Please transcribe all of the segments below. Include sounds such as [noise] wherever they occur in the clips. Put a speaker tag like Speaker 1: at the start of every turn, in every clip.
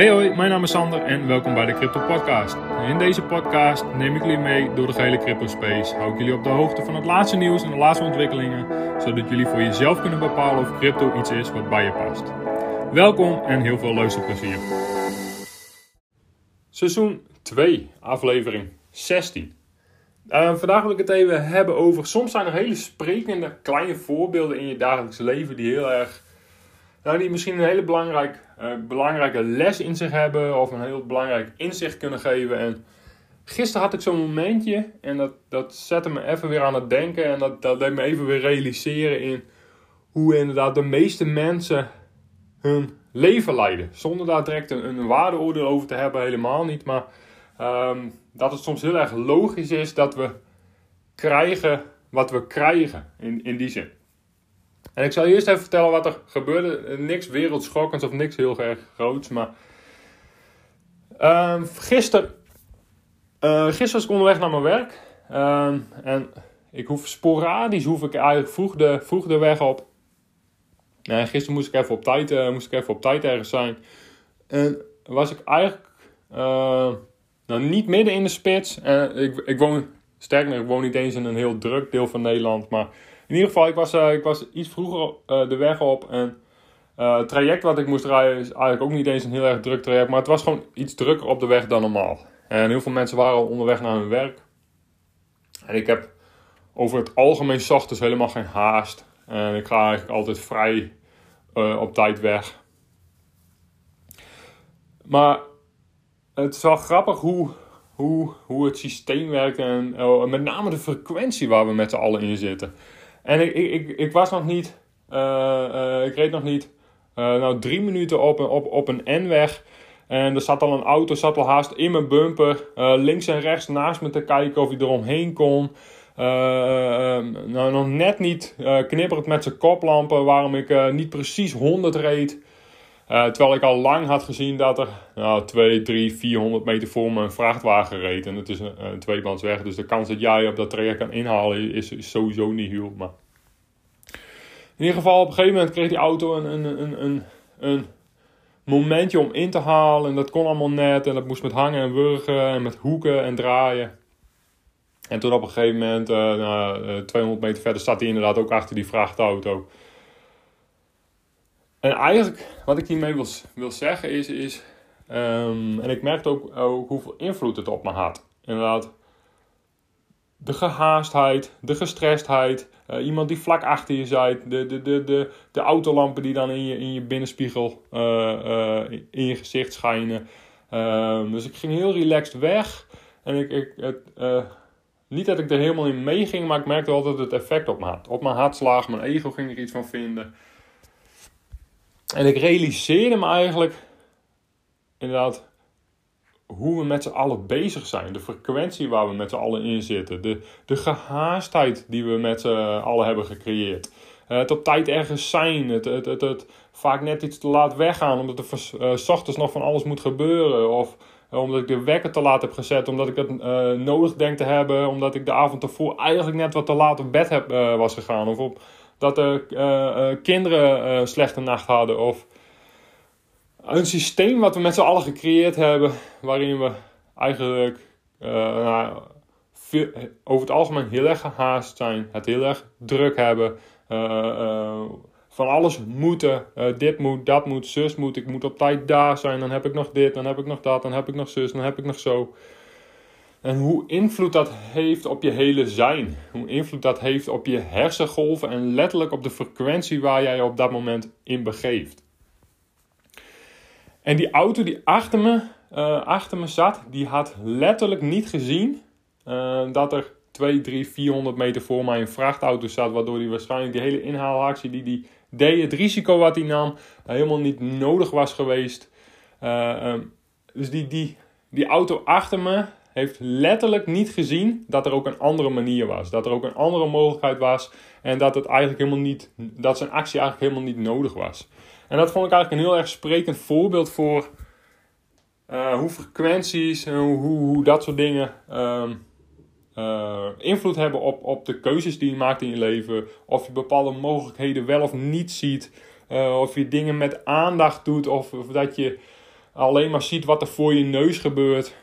Speaker 1: Hey hoi, mijn naam is Sander en welkom bij de Crypto Podcast. In deze podcast neem ik jullie mee door de gehele crypto space. Hou ik jullie op de hoogte van het laatste nieuws en de laatste ontwikkelingen, zodat jullie voor jezelf kunnen bepalen of crypto iets is wat bij je past. Welkom en heel veel luisterplezier. Seizoen 2, aflevering 16. Uh, vandaag wil ik het even hebben over. Soms zijn er hele sprekende kleine voorbeelden in je dagelijks leven die heel erg. Nou, die misschien een hele belangrijk, uh, belangrijke les in zich hebben of een heel belangrijk inzicht kunnen geven. En gisteren had ik zo'n momentje en dat, dat zette me even weer aan het denken en dat, dat deed me even weer realiseren in hoe inderdaad de meeste mensen hun leven leiden. Zonder daar direct een, een waardeoordeel over te hebben, helemaal niet. Maar um, dat het soms heel erg logisch is dat we krijgen wat we krijgen in, in die zin. En ik zal eerst even vertellen wat er gebeurde. Niks wereldschokkends of niks heel erg groots. Maar gisteren, uh, gisteren was ik onderweg naar mijn werk. Uh, en ik hoef sporadisch, hoef ik eigenlijk vroeg de, vroeg de weg op. En gisteren moest ik even op tijd, uh, moest ik even op tijd ergens zijn. En was ik eigenlijk uh, nou, niet midden in de spits. Uh, ik, ik woon, sterker nog, ik woon niet eens in een heel druk deel van Nederland. Maar in ieder geval, ik was, uh, ik was iets vroeger uh, de weg op. En het traject wat ik moest rijden is eigenlijk ook niet eens een heel erg druk traject. Maar het was gewoon iets drukker op de weg dan normaal. En heel veel mensen waren al onderweg naar hun werk. En ik heb over het algemeen ochtends helemaal geen haast. En ik ga eigenlijk altijd vrij op tijd weg. Maar het is wel grappig hoe, hoe, hoe het systeem werkt en met name de frequentie waar we met z'n allen in zitten. En ik, ik, ik, was nog niet, uh, uh, ik reed nog niet, uh, nou drie minuten op, op, op een N-weg. En er zat al een auto, zat al haast in mijn bumper, links en rechts naast me te kijken of hij eromheen kon. nou, nog net niet knipperend met zijn koplampen, waarom ik niet precies 100 reed. Uh, terwijl ik al lang had gezien dat er nou, 2, 3, 400 meter voor me een vrachtwagen reed. En het is een, een tweebandsweg. Dus de kans dat jij op dat traject kan inhalen is, is sowieso niet heel. Maar in ieder geval, op een gegeven moment kreeg die auto een, een, een, een, een momentje om in te halen. En dat kon allemaal net. En dat moest met hangen en wurgen en met hoeken en draaien. En toen op een gegeven moment, uh, nou, 200 meter verder, staat hij inderdaad ook achter die vrachtauto. En eigenlijk wat ik hiermee wil, wil zeggen is, is um, en ik merkte ook, hoeveel invloed het op me had. Inderdaad, de gehaastheid, de gestrestheid, uh, iemand die vlak achter je zit, de, de, de, de, de autolampen die dan in je, in je binnenspiegel uh, uh, in je gezicht schijnen. Um, dus ik ging heel relaxed weg. En ik, ik, het, niet dat ik er helemaal in meeging, maar ik merkte altijd het effect op me had. Op mijn hartslag, mijn ego ging er iets van vinden. En ik realiseerde me eigenlijk inderdaad hoe we met z'n allen bezig zijn. De frequentie waar we met z'n allen in zitten. De, de gehaastheid die we met z'n allen hebben gecreëerd. Het op tijd ergens zijn. Het, het, het, vaak net iets te laat weggaan. Omdat er uh, s ochtends nog van alles moet gebeuren. Of omdat ik de wekker te laat heb gezet. Omdat ik uh, nodig denk te hebben. Omdat ik de avond ervoor eigenlijk net wat te laat op bed heb, was gegaan. Of op dat de uh, uh, kinderen uh, slechte nacht hadden. Of een systeem wat we met z'n allen gecreëerd hebben. Waarin we eigenlijk nou, over het algemeen heel erg gehaast zijn. Het heel erg druk hebben. van alles moeten. dit moet, dat moet, zus moet. Ik moet op tijd daar zijn. Dan heb ik nog dit, dan heb ik nog dat, dan heb ik nog zus, dan heb ik nog zo. En hoe invloed dat heeft op je hele zijn. Hoe invloed dat heeft op je hersengolven en letterlijk op de frequentie waar jij je op dat moment in begeeft. En die auto die achter me, uh, achter me zat, die had letterlijk niet gezien uh, dat er 2, 3, 400 meter voor mij een vrachtauto zat. Waardoor hij waarschijnlijk die hele inhaalactie die hij deed, het risico wat hij nam, helemaal niet nodig was geweest. Uh, um, dus die, die, die auto achter me, heeft letterlijk niet gezien dat er ook een andere manier was. Dat er ook een andere mogelijkheid was. En dat, het eigenlijk helemaal niet, dat zijn actie eigenlijk helemaal niet nodig was. En dat vond ik eigenlijk een heel erg sprekend voorbeeld voor uh, hoe frequenties en hoe, hoe, dat soort dingen um, uh, invloed hebben op, op de keuzes die je maakt in je leven. Of je bepaalde mogelijkheden wel of niet ziet. Uh, of je dingen met aandacht doet. Of, of dat je alleen maar ziet wat er voor je neus gebeurt.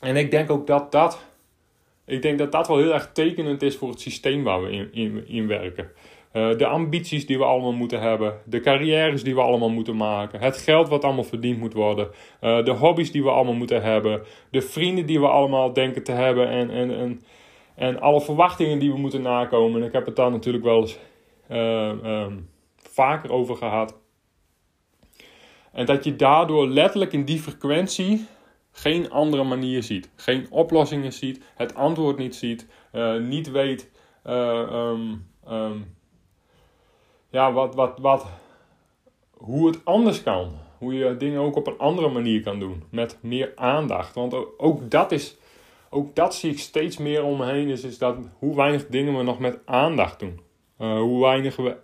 Speaker 1: En ik denk ook dat dat, ik denk dat dat wel heel erg tekenend is voor het systeem waar we in, in, in werken. Uh, de ambities die we allemaal moeten hebben, de carrières die we allemaal moeten maken, het geld wat allemaal verdiend moet worden, uh, de hobby's die we allemaal moeten hebben, de vrienden die we allemaal denken te hebben en, en, en, en alle verwachtingen die we moeten nakomen. En ik heb het daar natuurlijk wel eens uh, um, vaker over gehad. En dat je daardoor letterlijk in die frequentie geen andere manier ziet. Geen oplossingen ziet, het antwoord niet ziet, uh, niet weet uh, um, um, ja, wat, wat, wat, hoe het anders kan. Hoe je dingen ook op een andere manier kan doen. Met meer aandacht. Want ook dat is, ook dat zie ik steeds meer om me heen. Is, is dat hoe weinig dingen we nog met aandacht doen. Uh, hoe weinig we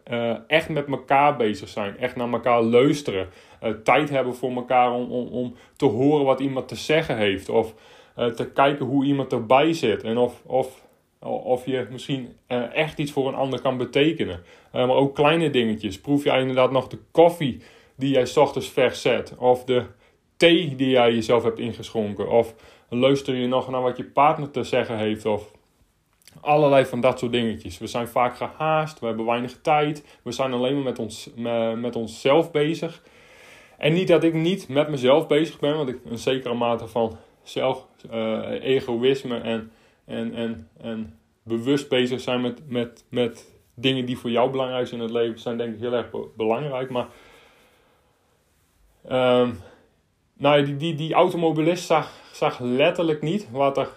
Speaker 1: echt met elkaar bezig zijn. Echt naar elkaar luisteren. Uh, tijd hebben voor elkaar om, om, om te horen wat iemand te zeggen heeft. Of te kijken hoe iemand erbij zit. En of, of, of je misschien echt iets voor een ander kan betekenen. maar ook kleine dingetjes. Proef jij inderdaad nog de koffie die jij s ochtends vers zet? Of de thee die jij jezelf hebt ingeschonken? Of luister je nog naar wat je partner te zeggen heeft? Of Allerlei van dat soort dingetjes. We zijn vaak gehaast, we hebben weinig tijd, we zijn alleen maar met, ons, met onszelf bezig. En niet dat ik niet met mezelf bezig ben, want ik een zekere mate van zelf, uh, egoïsme en, en, en, en bewust bezig zijn met, met, met dingen die voor jou belangrijk zijn in het leven, zijn denk ik heel erg belangrijk. Maar um, nou, die, die, die automobilist zag, zag letterlijk niet wat er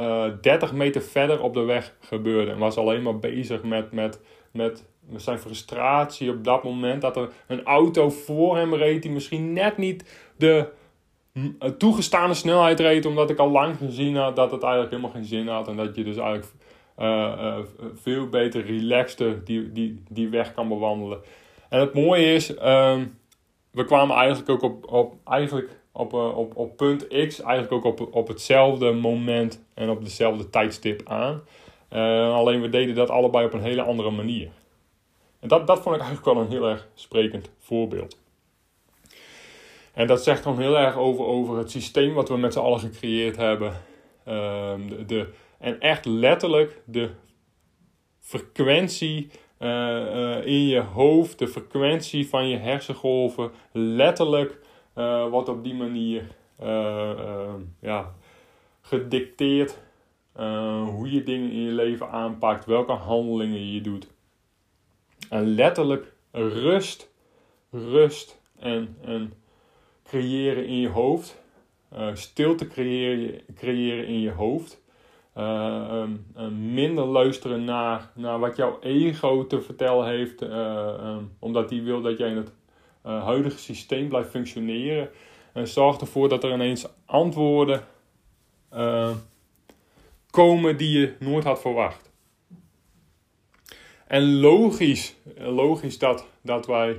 Speaker 1: uh, eh, 30 meter verder op de weg gebeurde. En was alleen maar bezig met, met, met zijn frustratie op dat moment. Dat er een auto voor hem reed die misschien net niet de eh, toegestane snelheid reed. Omdat ik al lang gezien had dat het eigenlijk helemaal geen zin had. En dat je dus eigenlijk uh, veel beter relaxed die, die, die weg kan bewandelen. En het mooie is, uh, we kwamen eigenlijk ook op, op eigenlijk op, op, op punt X eigenlijk ook op, op hetzelfde moment en op dezelfde tijdstip aan. Alleen we deden dat allebei op een hele andere manier. En dat, dat vond ik eigenlijk wel een heel erg sprekend voorbeeld. En dat zegt gewoon heel erg over, over het systeem wat we met z'n allen gecreëerd hebben. Uh, de, en echt letterlijk de frequentie uh, in je hoofd, de frequentie van je hersengolven, letterlijk uh, wordt op die manier ja, gedicteerd hoe je dingen in je leven aanpakt, welke handelingen je doet. En letterlijk rust, rust en, en creëren in je hoofd. stilte creëren, creëren in je hoofd. Um, minder luisteren naar, naar wat jouw ego te vertellen heeft, um, omdat die wil dat jij in het uh, huidige systeem blijft functioneren. En zorgt ervoor dat er ineens antwoorden uh, komen die je nooit had verwacht. En logisch, logisch dat, dat wij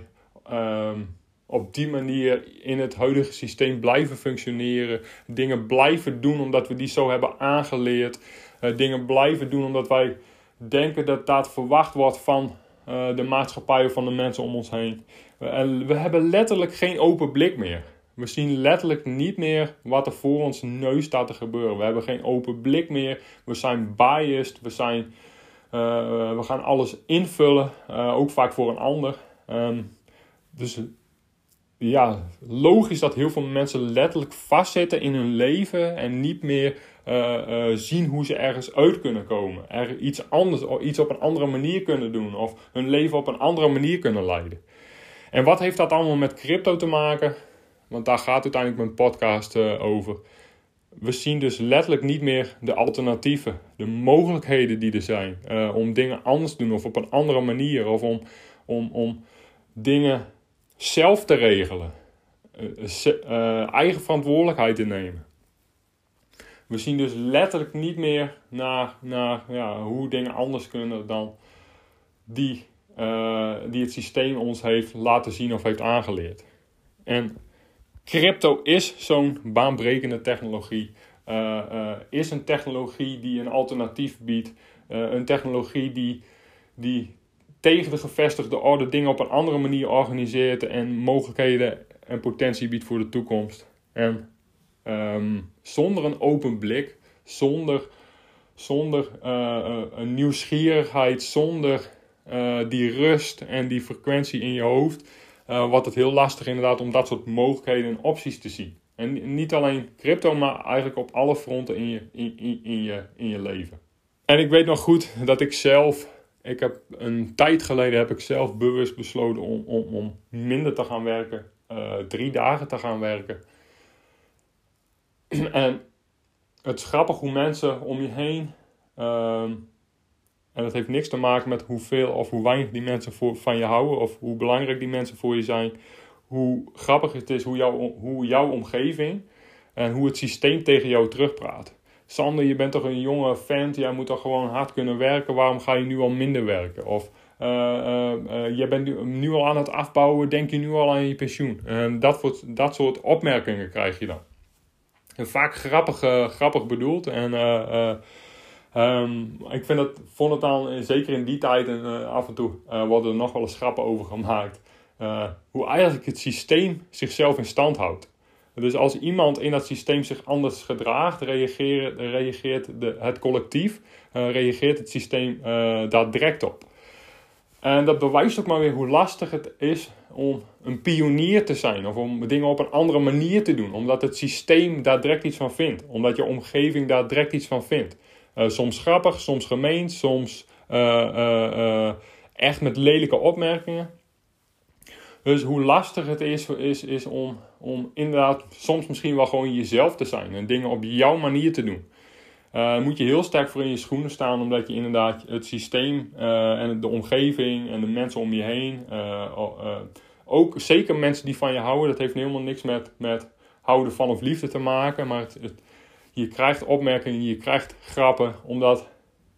Speaker 1: um, op die manier in het huidige systeem blijven functioneren. Dingen blijven doen omdat we die zo hebben aangeleerd. Uh, dingen blijven doen omdat wij denken dat dat verwacht wordt van uh, de maatschappij of van de mensen om ons heen. En we hebben letterlijk geen open blik meer. We zien letterlijk niet meer wat er voor ons neus staat te gebeuren. We hebben geen open blik meer. We zijn biased. We, zijn, we gaan alles invullen. Uh, ook vaak voor een ander. Um, dus ja, logisch dat heel veel mensen letterlijk vastzitten in hun leven en niet meer uh, zien hoe ze ergens uit kunnen komen. Er iets anders, iets op een andere manier kunnen doen of hun leven op een andere manier kunnen leiden. En wat heeft dat allemaal met crypto te maken? Want daar gaat uiteindelijk mijn podcast over. We zien dus letterlijk niet meer de alternatieven, de mogelijkheden die er zijn om dingen anders te doen of op een andere manier of om, om, om dingen zelf te regelen, uh, eigen verantwoordelijkheid te nemen. We zien dus letterlijk niet meer naar, naar ja, hoe dingen anders kunnen dan die, die het systeem ons heeft laten zien of heeft aangeleerd. En crypto is zo'n baanbrekende technologie. Uh, is een technologie die een alternatief biedt. een technologie die, die tegen de gevestigde orde dingen op een andere manier organiseert en mogelijkheden en potentie biedt voor de toekomst. En ehm, zonder een open blik, zonder, zonder uh, een nieuwsgierigheid, zonder die rust en die frequentie in je hoofd, wordt het heel lastig inderdaad om dat soort mogelijkheden en opties te zien. En niet alleen crypto, maar eigenlijk op alle fronten in je, in, in, in, je, in je leven. En ik weet nog goed dat ik zelf, ik heb een tijd geleden heb ik zelf bewust besloten om, om, om minder te gaan werken. Uh, drie dagen te gaan werken. [clears throat] en het is grappig hoe mensen om je heen, uh, en dat heeft niks te maken met hoeveel of hoe weinig die mensen voor, van je houden of hoe belangrijk die mensen voor je zijn hoe grappig het is hoe, jou, hoe jouw omgeving en hoe het systeem tegen jou terugpraat. Sander, je bent toch een jonge vent, jij moet toch gewoon hard kunnen werken, waarom ga je nu al minder werken? Of uh, uh, je bent nu, al aan het afbouwen, denk je nu al aan je pensioen? En dat, soort, dat soort opmerkingen krijg je dan. Vaak grappig, grappig bedoeld en... Um, ik vind het, vond het dan, zeker in die tijd en af en toe, worden er nog wel eens grappen over gemaakt. Hoe eigenlijk het systeem zichzelf in stand houdt. Dus als iemand in dat systeem zich anders gedraagt, reageert, reageert de, het collectief, reageert het systeem daar direct op. En dat bewijst ook maar weer hoe lastig het is om een pionier te zijn of om dingen op een andere manier te doen, omdat het systeem daar direct iets van vindt, omdat je omgeving daar direct iets van vindt. Soms grappig, soms gemeen, soms echt met lelijke opmerkingen. Dus hoe lastig het is, is, is om, om inderdaad soms misschien wel gewoon jezelf te zijn en dingen op jouw manier te doen. Moet je heel sterk voor in je schoenen staan, omdat je inderdaad het systeem en de omgeving en de mensen om je heen, ook zeker mensen die van je houden, dat heeft helemaal niks met, met houden van of liefde te maken, maar het, het, je krijgt opmerkingen, je krijgt grappen, omdat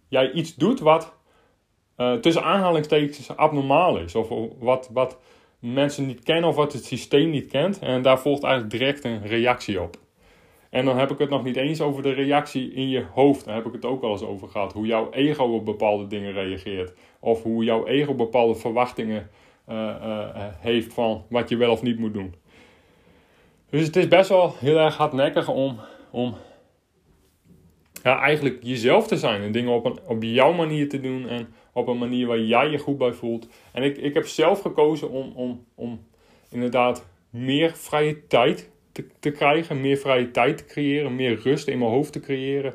Speaker 1: jij iets doet wat tussen aanhalingstekens abnormaal is, of wat, wat mensen niet kennen of wat het systeem niet kent. En daar volgt eigenlijk direct een reactie op. En dan heb ik het nog niet eens over de reactie in je hoofd. Daar heb ik het ook wel eens over gehad. Hoe jouw ego op bepaalde dingen reageert. Of hoe jouw ego bepaalde verwachtingen uh, uh, heeft van wat je wel of niet moet doen. Dus het is best wel heel erg hardnekkig om, om ja, eigenlijk jezelf te zijn. En dingen op, een, op jouw manier te doen. En op een manier waar jij je goed bij voelt. En ik, ik heb zelf gekozen om, om, om inderdaad meer vrije tijd te, te krijgen, meer vrije tijd te creëren, meer rust in mijn hoofd te creëren.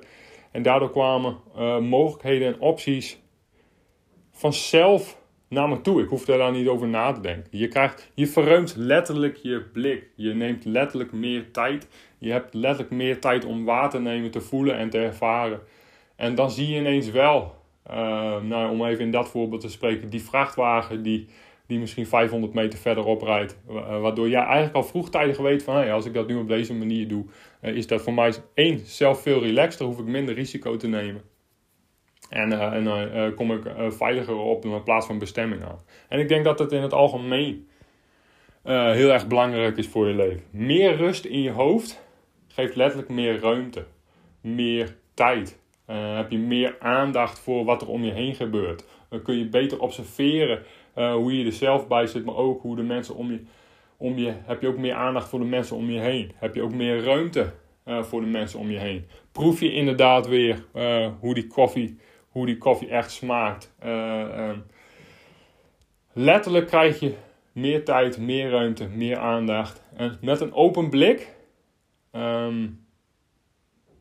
Speaker 1: En daardoor kwamen uh, mogelijkheden en opties vanzelf naar me toe. Ik hoefde daar niet over na te denken. Je, krijgt, je verruimt letterlijk je blik. Je neemt letterlijk meer tijd. Je hebt letterlijk meer tijd om waar te nemen, te voelen en te ervaren. En dan zie je ineens wel uh, nou, om even in dat voorbeeld te spreken, die vrachtwagen die, die misschien 500 meter verderop rijdt. Uh, waardoor jij eigenlijk al vroegtijdig weet van hey, als ik dat nu op deze manier doe, uh, is dat voor mij één, zelf veel relaxter, hoef ik minder risico te nemen. En, en kom ik veiliger op in plaats van bestemming aan. En ik denk dat het in het algemeen heel erg belangrijk is voor je leven. Meer rust in je hoofd geeft letterlijk meer ruimte, meer tijd, uh, heb je meer aandacht voor wat er om je heen gebeurt. Dan kun je beter observeren uh, hoe je er zelf bij zit, maar ook hoe de mensen om je, om je. Heb je ook meer aandacht voor de mensen om je heen? Heb je ook meer ruimte uh, voor de mensen om je heen? Proef je inderdaad weer hoe, die koffie, hoe die koffie echt smaakt? Um, letterlijk krijg je meer tijd, meer ruimte, meer aandacht. En met een open blik. Um,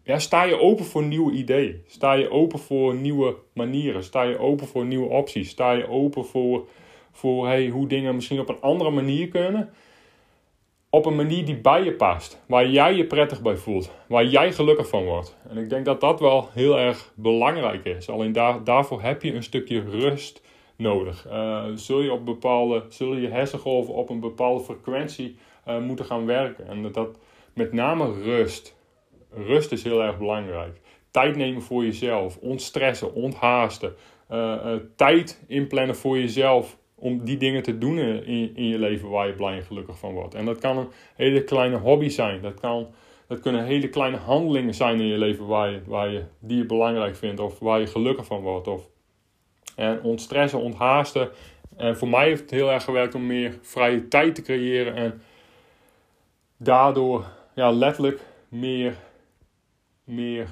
Speaker 1: ja, sta je open voor nieuwe ideeën? Sta je open voor nieuwe manieren? Sta je open voor nieuwe opties? Sta je open voor, voor hey, hoe dingen misschien op een andere manier kunnen? Op een manier die bij je past. Waar jij je prettig bij voelt. Waar jij gelukkig van wordt. En ik denk dat dat wel heel erg belangrijk is. Alleen daar, daarvoor heb je een stukje rust nodig. Uh, zul je op bepaalde, zul je hersengolven op een bepaalde frequentie uh, moeten gaan werken. En dat met name rust Rust is heel erg belangrijk. Tijd nemen voor jezelf. Ontstressen, onthaasten. Uh, uh, tijd inplannen voor jezelf. Om die dingen te doen in, in je leven waar je blij en gelukkig van wordt. En dat kan een hele kleine hobby zijn. Dat, kan, dat kunnen hele kleine handelingen zijn in je leven waar je, waar je, die je belangrijk vindt. Of waar je gelukkig van wordt. Of, en ontstressen, onthaasten. En voor mij heeft het heel erg gewerkt om meer vrije tijd te creëren. En daardoor ja, letterlijk meer, meer,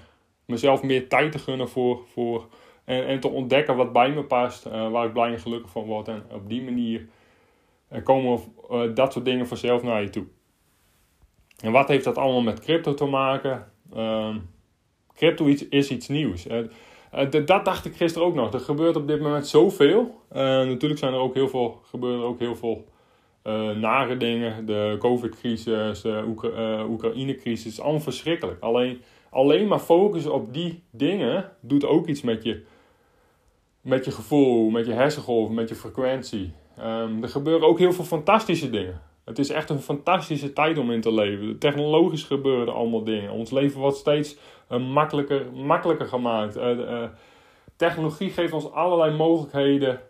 Speaker 1: mezelf meer tijd te gunnen voor, voor en, en te ontdekken wat bij me past, uh, waar ik blij en gelukkig van word. En op die manier uh, komen uh, dat soort dingen vanzelf naar je toe. En wat heeft dat allemaal met crypto te maken? Ehm, crypto is iets nieuws. dat dacht ik gisteren ook nog. Er gebeurt op dit moment zoveel. natuurlijk zijn er ook heel veel, gebeuren ook heel veel nare dingen. De COVID-crisis, de Oekra Oekraïne-crisis, allemaal verschrikkelijk. Alleen, alleen maar focussen op die dingen doet ook iets met je met je gevoel, met je hersengolven, met je frequentie. Um, er gebeuren ook heel veel fantastische dingen. Het is echt een fantastische tijd om in te leven. Technologisch gebeuren allemaal dingen. Ons leven wordt steeds uh, makkelijker, makkelijker gemaakt. Uh, uh, technologie geeft ons allerlei mogelijkheden.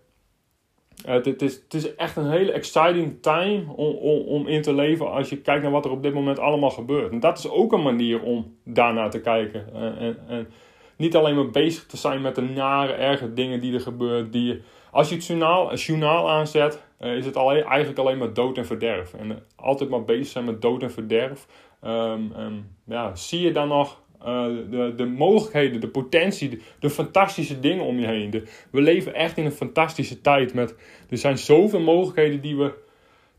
Speaker 1: Het, is, het is echt een hele exciting time om, om, om in te leven als je kijkt naar wat er op dit moment allemaal gebeurt. En dat is ook een manier om daarnaar te kijken. en, en niet alleen maar bezig te zijn met de nare, erge dingen die er gebeuren. Die, als je het journaal, het journaal aanzet, is het alleen, eigenlijk alleen maar dood en verderf. En altijd maar bezig zijn met dood en verderf. Um, um, ja, zie je dan nog uh, de, de mogelijkheden, de potentie, de, fantastische dingen om je heen. We leven echt in een fantastische tijd. Met, er zijn zoveel mogelijkheden die we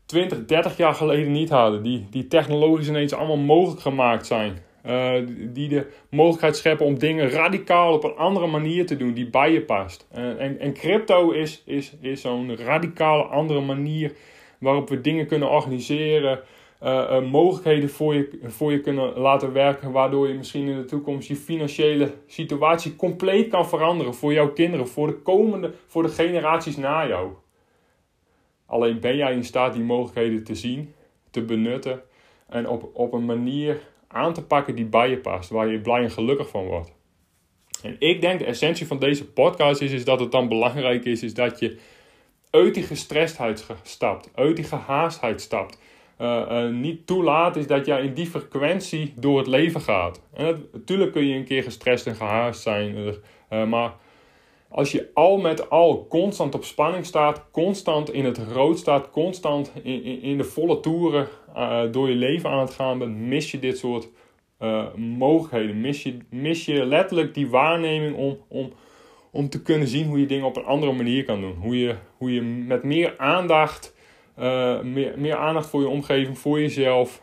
Speaker 1: 20, 30 jaar geleden niet hadden. Die, die technologisch ineens allemaal mogelijk gemaakt zijn. Uh, die de mogelijkheid scheppen om dingen radicaal op een andere manier te doen die bij je past. Uh, en, en crypto is, is, is zo'n radicale andere manier waarop we dingen kunnen organiseren. Uh, mogelijkheden voor je, voor je kunnen laten werken, waardoor je misschien in de toekomst je financiële situatie compleet kan veranderen voor jouw kinderen, voor de komende, voor de generaties na jou. Alleen ben jij in staat die mogelijkheden te zien, te benutten en op, op een manier aan te pakken die bij je past, waar je blij en gelukkig van wordt. En ik denk de essentie van deze podcast is, is dat het dan belangrijk is, is dat je uit die gestrestheid stapt, uit die gehaastheid stapt. Uh, uh, niet toelaat is dat jij in die frequentie door het leven gaat. En natuurlijk kun je een keer gestrest en gehaast zijn, uh, maar als je al met al constant op spanning staat, constant in het rood staat, constant in, in, in de volle toeren door je leven aan het gaan bent, mis je dit soort mogelijkheden. Mis je, mis je letterlijk die waarneming om, om, om te kunnen zien hoe je dingen op een andere manier kan doen. Hoe je, hoe je met meer aandacht, uh, meer, meer aandacht voor je omgeving, voor jezelf,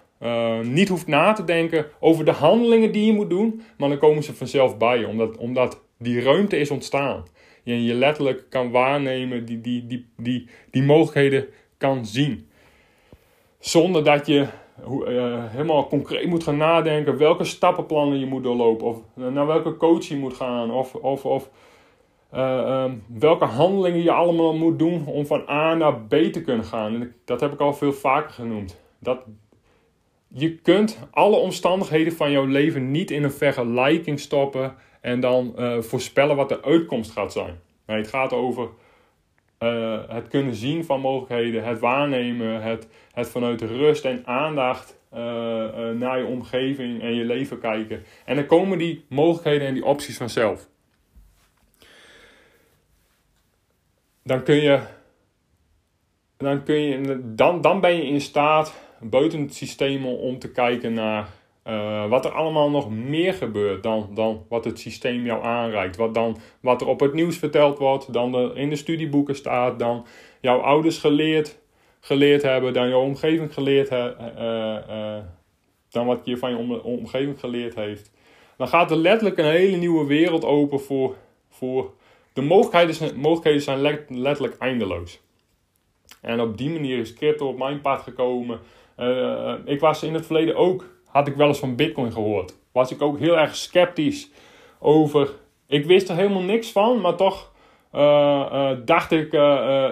Speaker 1: niet hoeft na te denken over de handelingen die je moet doen, maar dan komen ze vanzelf bij je, omdat, omdat die ruimte is ontstaan je, je letterlijk kan waarnemen, die, die, die, die, die mogelijkheden kan zien. Zonder dat je uh, helemaal concreet moet gaan nadenken welke stappenplannen je moet doorlopen, of naar welke coach je moet gaan, of, of, of uh, um, welke handelingen je allemaal moet doen om van A naar B te kunnen gaan. En dat heb ik al veel vaker genoemd. Dat, je kunt alle omstandigheden van jouw leven niet in een vergelijking stoppen en dan uh, voorspellen wat de uitkomst gaat zijn. Nee, het gaat over uh, het kunnen zien van mogelijkheden, het waarnemen, het, het vanuit rust en aandacht naar je omgeving en je leven kijken. En dan komen die mogelijkheden en die opties vanzelf. Dan kun je, dan kun je, dan, dan ben je in staat buiten het systeem om te kijken naar uh, wat er allemaal nog meer gebeurt dan, dan wat het systeem jou aanreikt. Wat, dan, wat er op het nieuws verteld wordt, dan er in de studieboeken staat, dan jouw ouders geleerd, geleerd hebben, dan jouw omgeving geleerd uh, uh, dan wat je van je omgeving geleerd heeft. Dan gaat er letterlijk een hele nieuwe wereld open voor, voor de mogelijkheden, zijn, mogelijkheden zijn letterlijk eindeloos. En op die manier is crypto op mijn pad gekomen. ik was in het verleden ook had ik wel eens van Bitcoin gehoord. Was ik ook heel erg sceptisch over. Ik wist er helemaal niks van, maar toch uh, dacht ik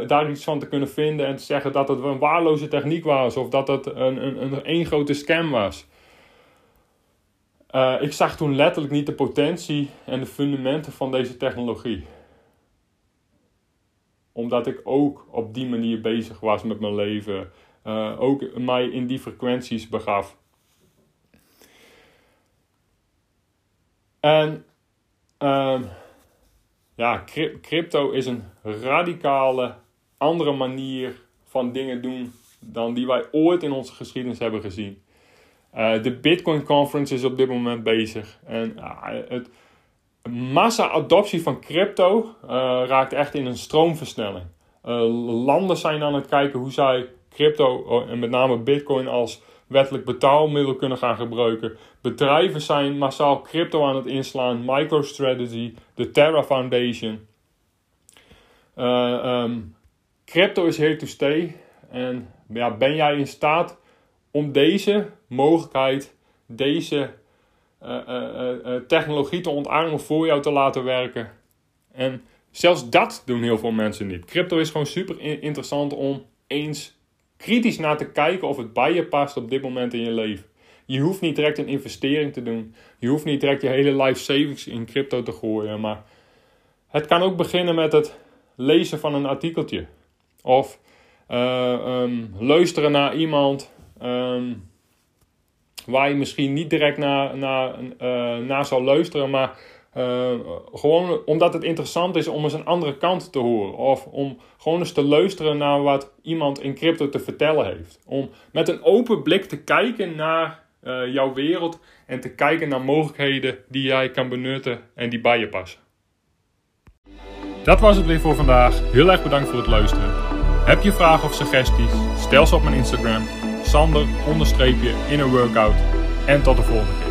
Speaker 1: daar iets van te kunnen vinden en te zeggen dat het een waarloze techniek was of dat het een, een, een, een grote scam was. ik zag toen letterlijk niet de potentie en de fundamenten van deze technologie. Omdat ik ook op die manier bezig was met mijn leven. ook mij in die frequenties begaf. En uh, ja, crypto is een radicale andere manier van dingen doen dan die wij ooit in onze geschiedenis hebben gezien. de Bitcoin Conference is op dit moment bezig. En het massa-adoptie van crypto raakt echt in een stroomversnelling. landen zijn aan het kijken hoe zij crypto en met name Bitcoin als wettelijk betaalmiddel kunnen gaan gebruiken. Bedrijven zijn massaal crypto aan het inslaan. MicroStrategy, de Terra Foundation. Uh, crypto is here to stay. En ja, ben jij in staat om deze mogelijkheid, deze technologie te ontarmen voor jou te laten werken? En zelfs dat doen heel veel mensen niet. Crypto is gewoon super interessant om eens kritisch naar te kijken of het bij je past op dit moment in je leven. Je hoeft niet direct een investering te doen. Je hoeft niet direct je hele life savings in crypto te gooien. Maar het kan ook beginnen met het lezen van een artikeltje. Of um, luisteren naar iemand um, waar je misschien niet direct naar, naar, uh, naar zou luisteren. Maar uh, gewoon omdat het interessant is om eens een andere kant te horen. Of om gewoon eens te luisteren naar wat iemand in crypto te vertellen heeft. Om met een open blik te kijken naar uh, jouw wereld en te kijken naar mogelijkheden die jij kan benutten en die bij je passen. Dat was het weer voor vandaag. Heel erg bedankt voor het luisteren. Heb je vragen of suggesties? Stel ze op mijn Instagram. Sander onderstreepje in een workout. En tot de volgende keer.